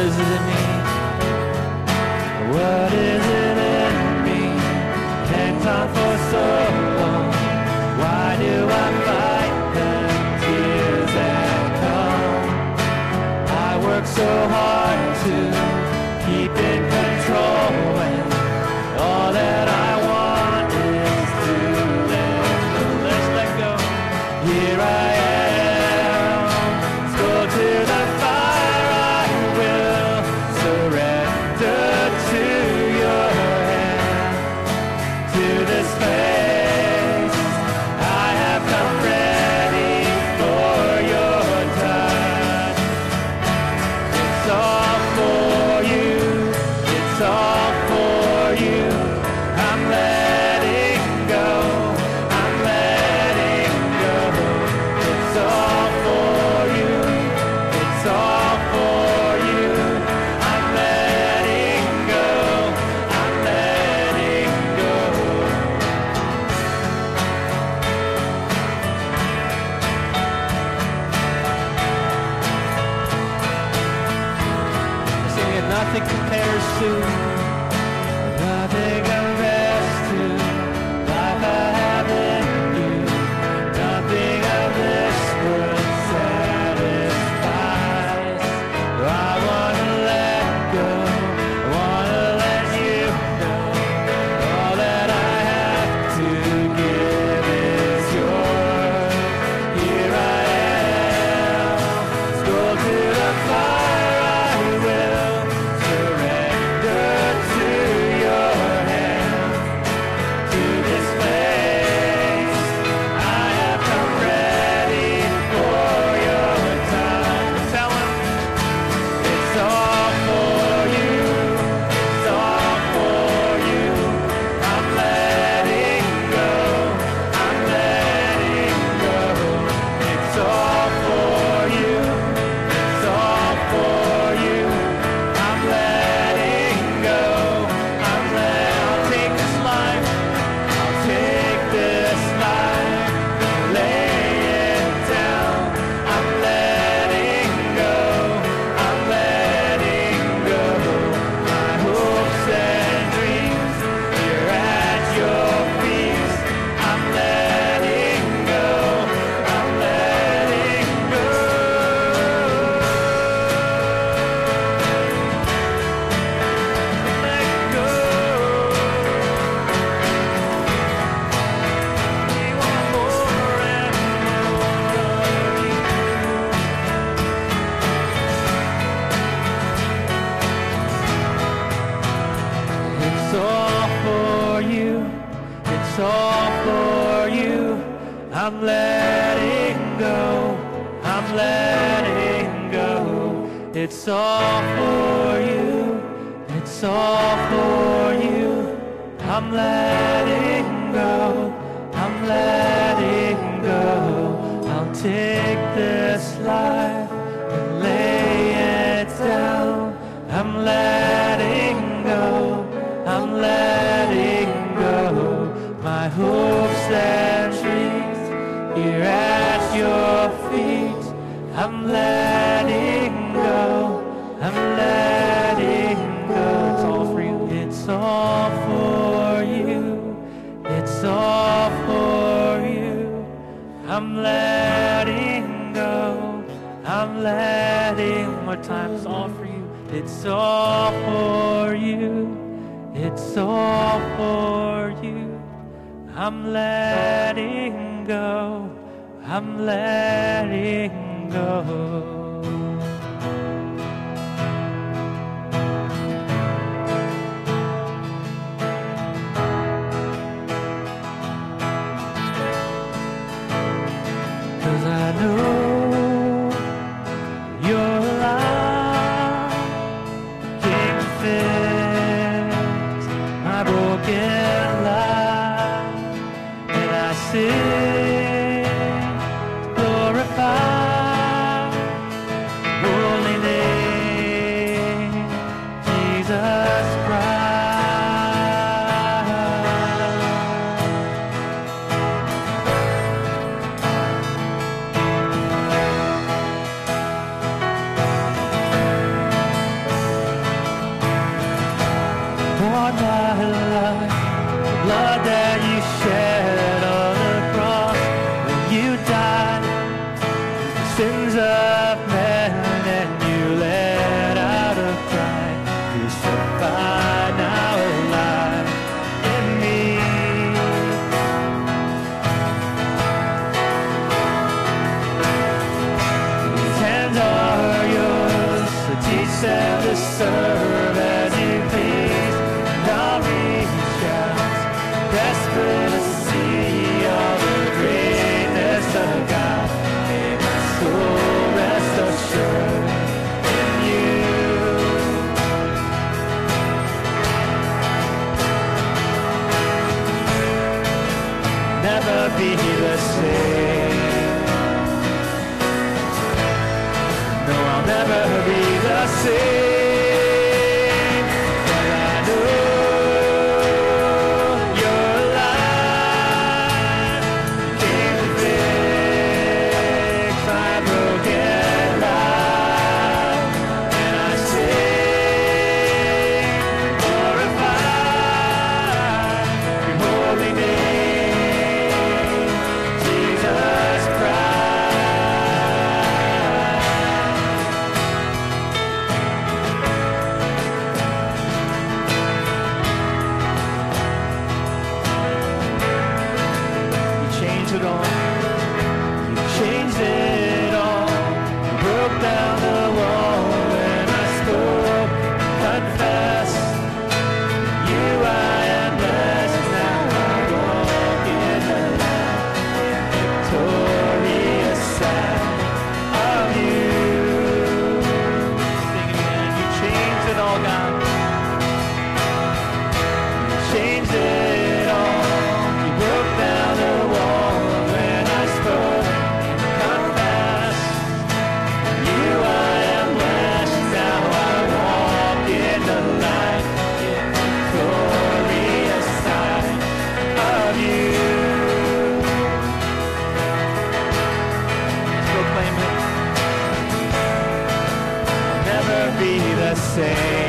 Is it me? I'm letting go, I'm letting go. It's all for you, it's all for you. I'm letting go, I'm letting go. I'll take this life and lay it down. I'm letting feet. I'm letting go. I'm letting go. It's all for you. It's all for you. It's all for you. I'm letting go. I'm letting. One time's all for you. It's all for you. It's all for you. I'm letting go. I'm letting go. Cause I know the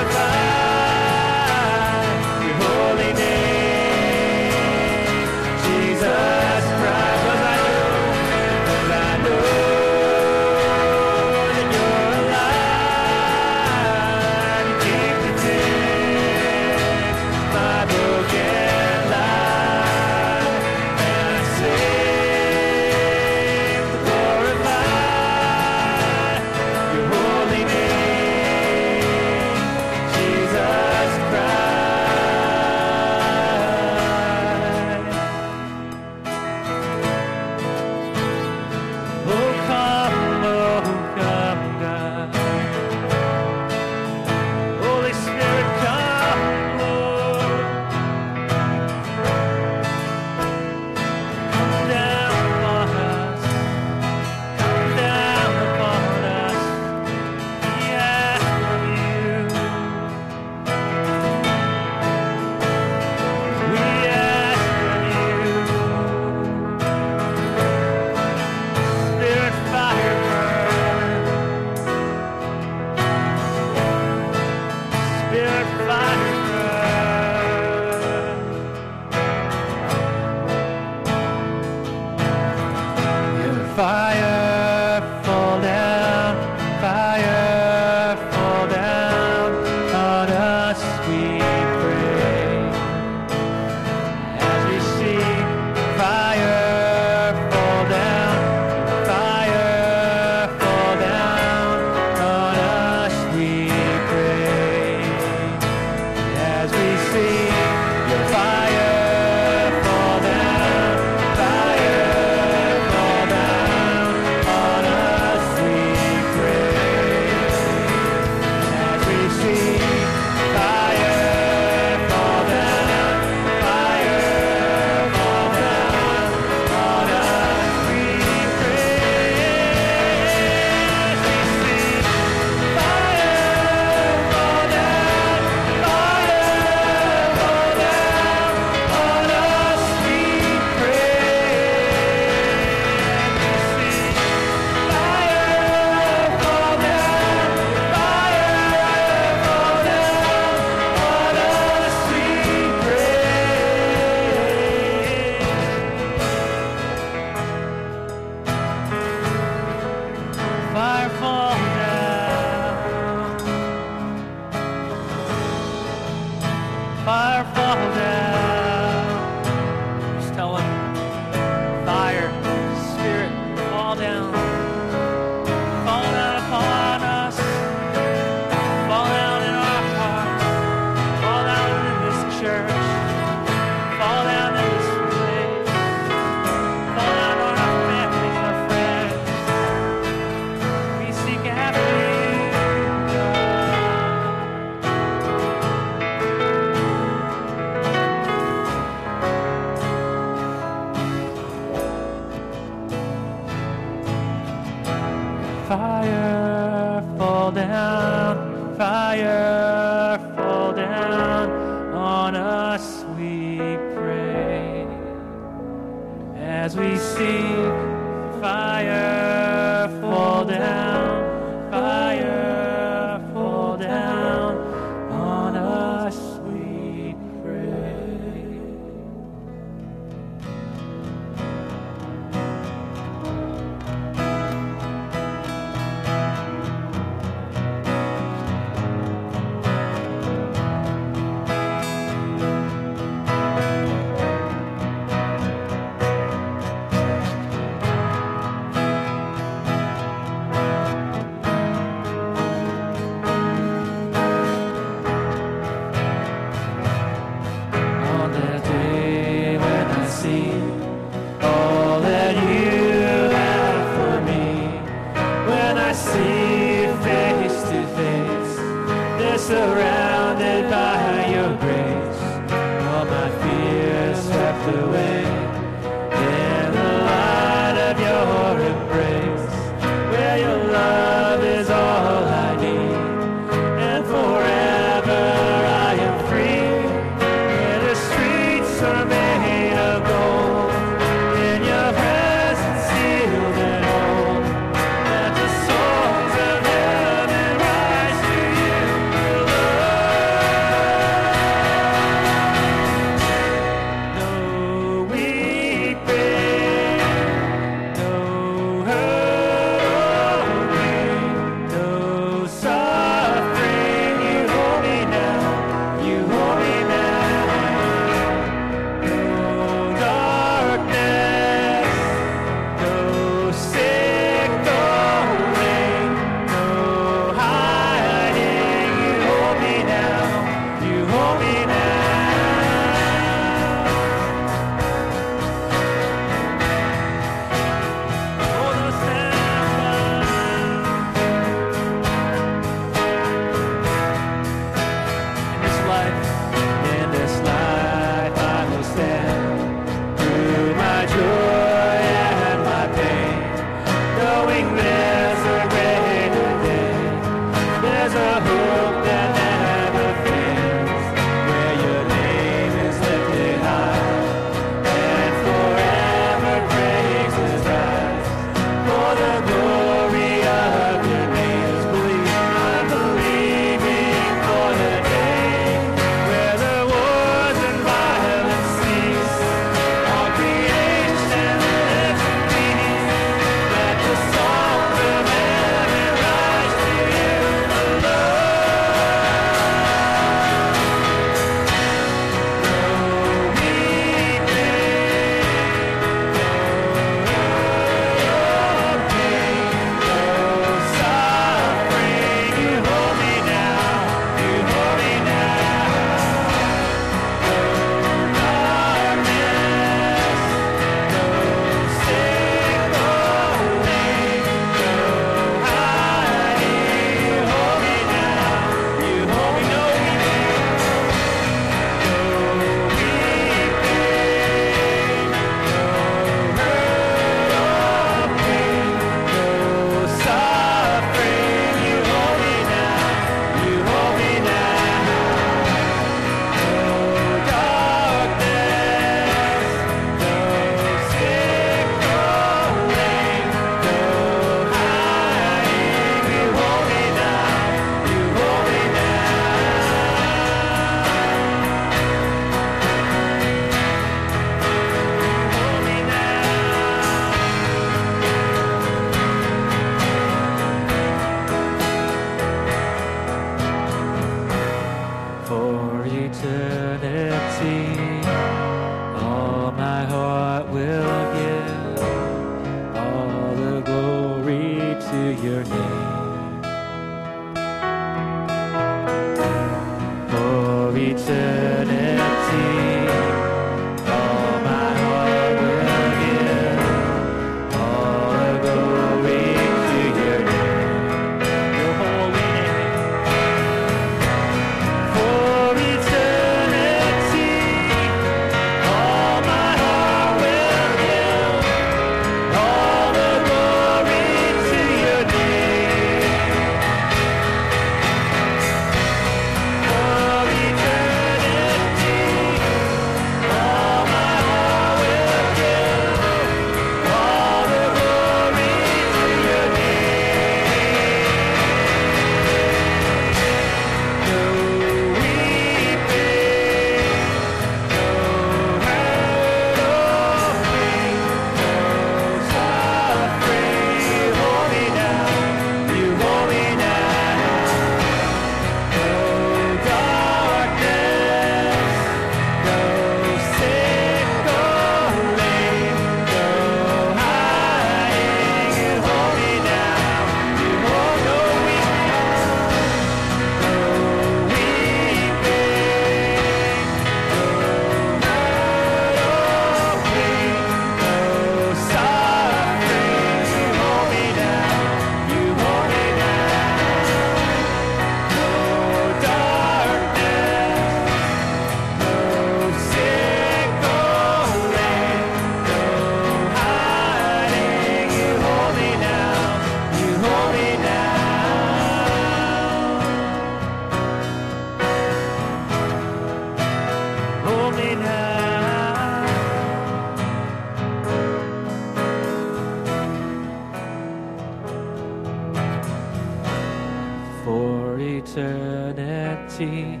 eternity,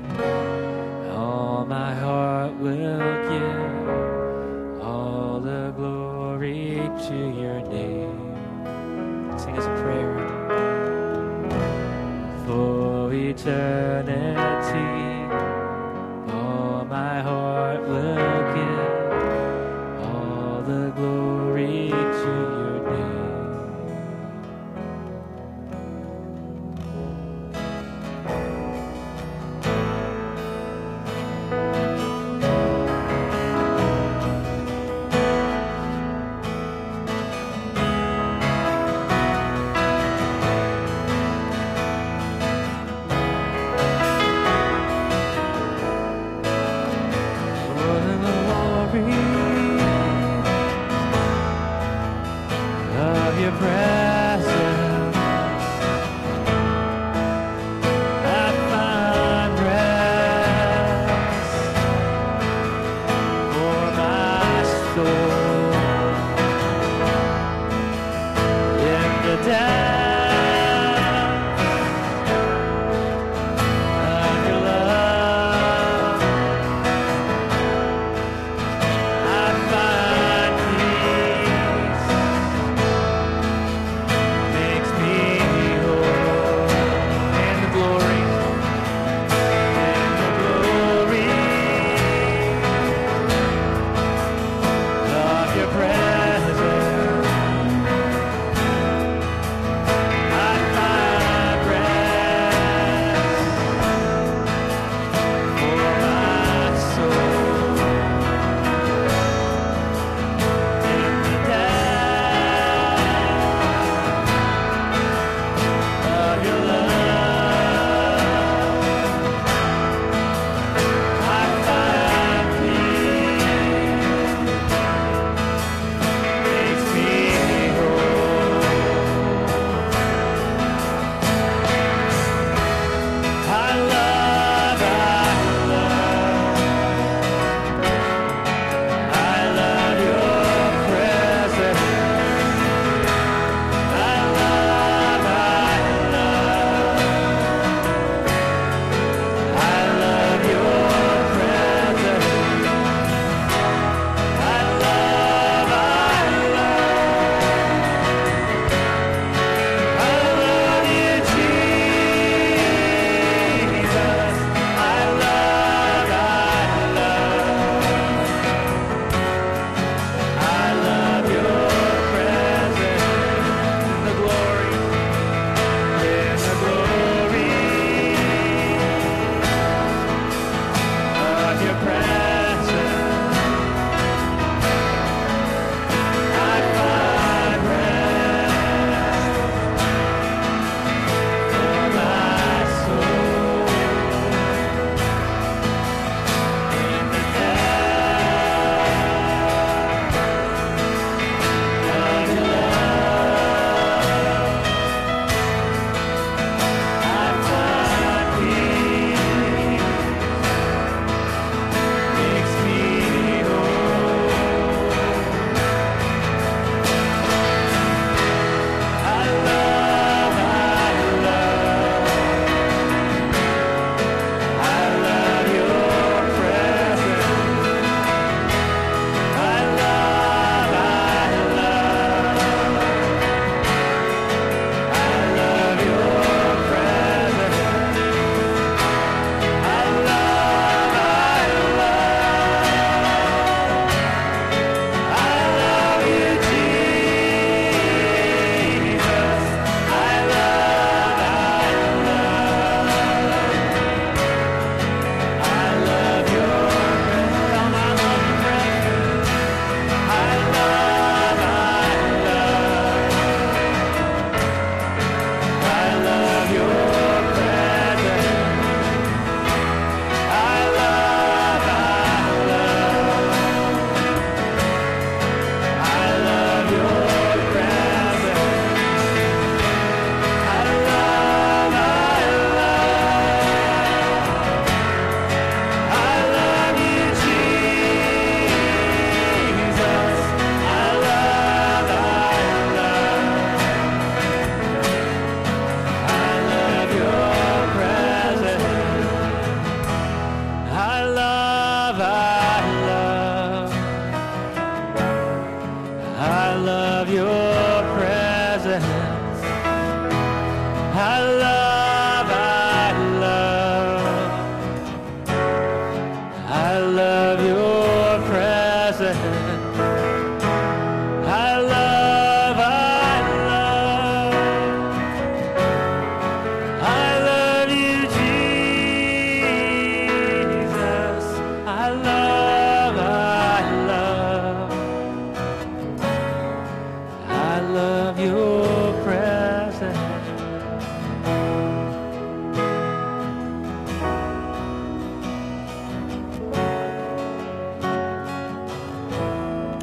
of your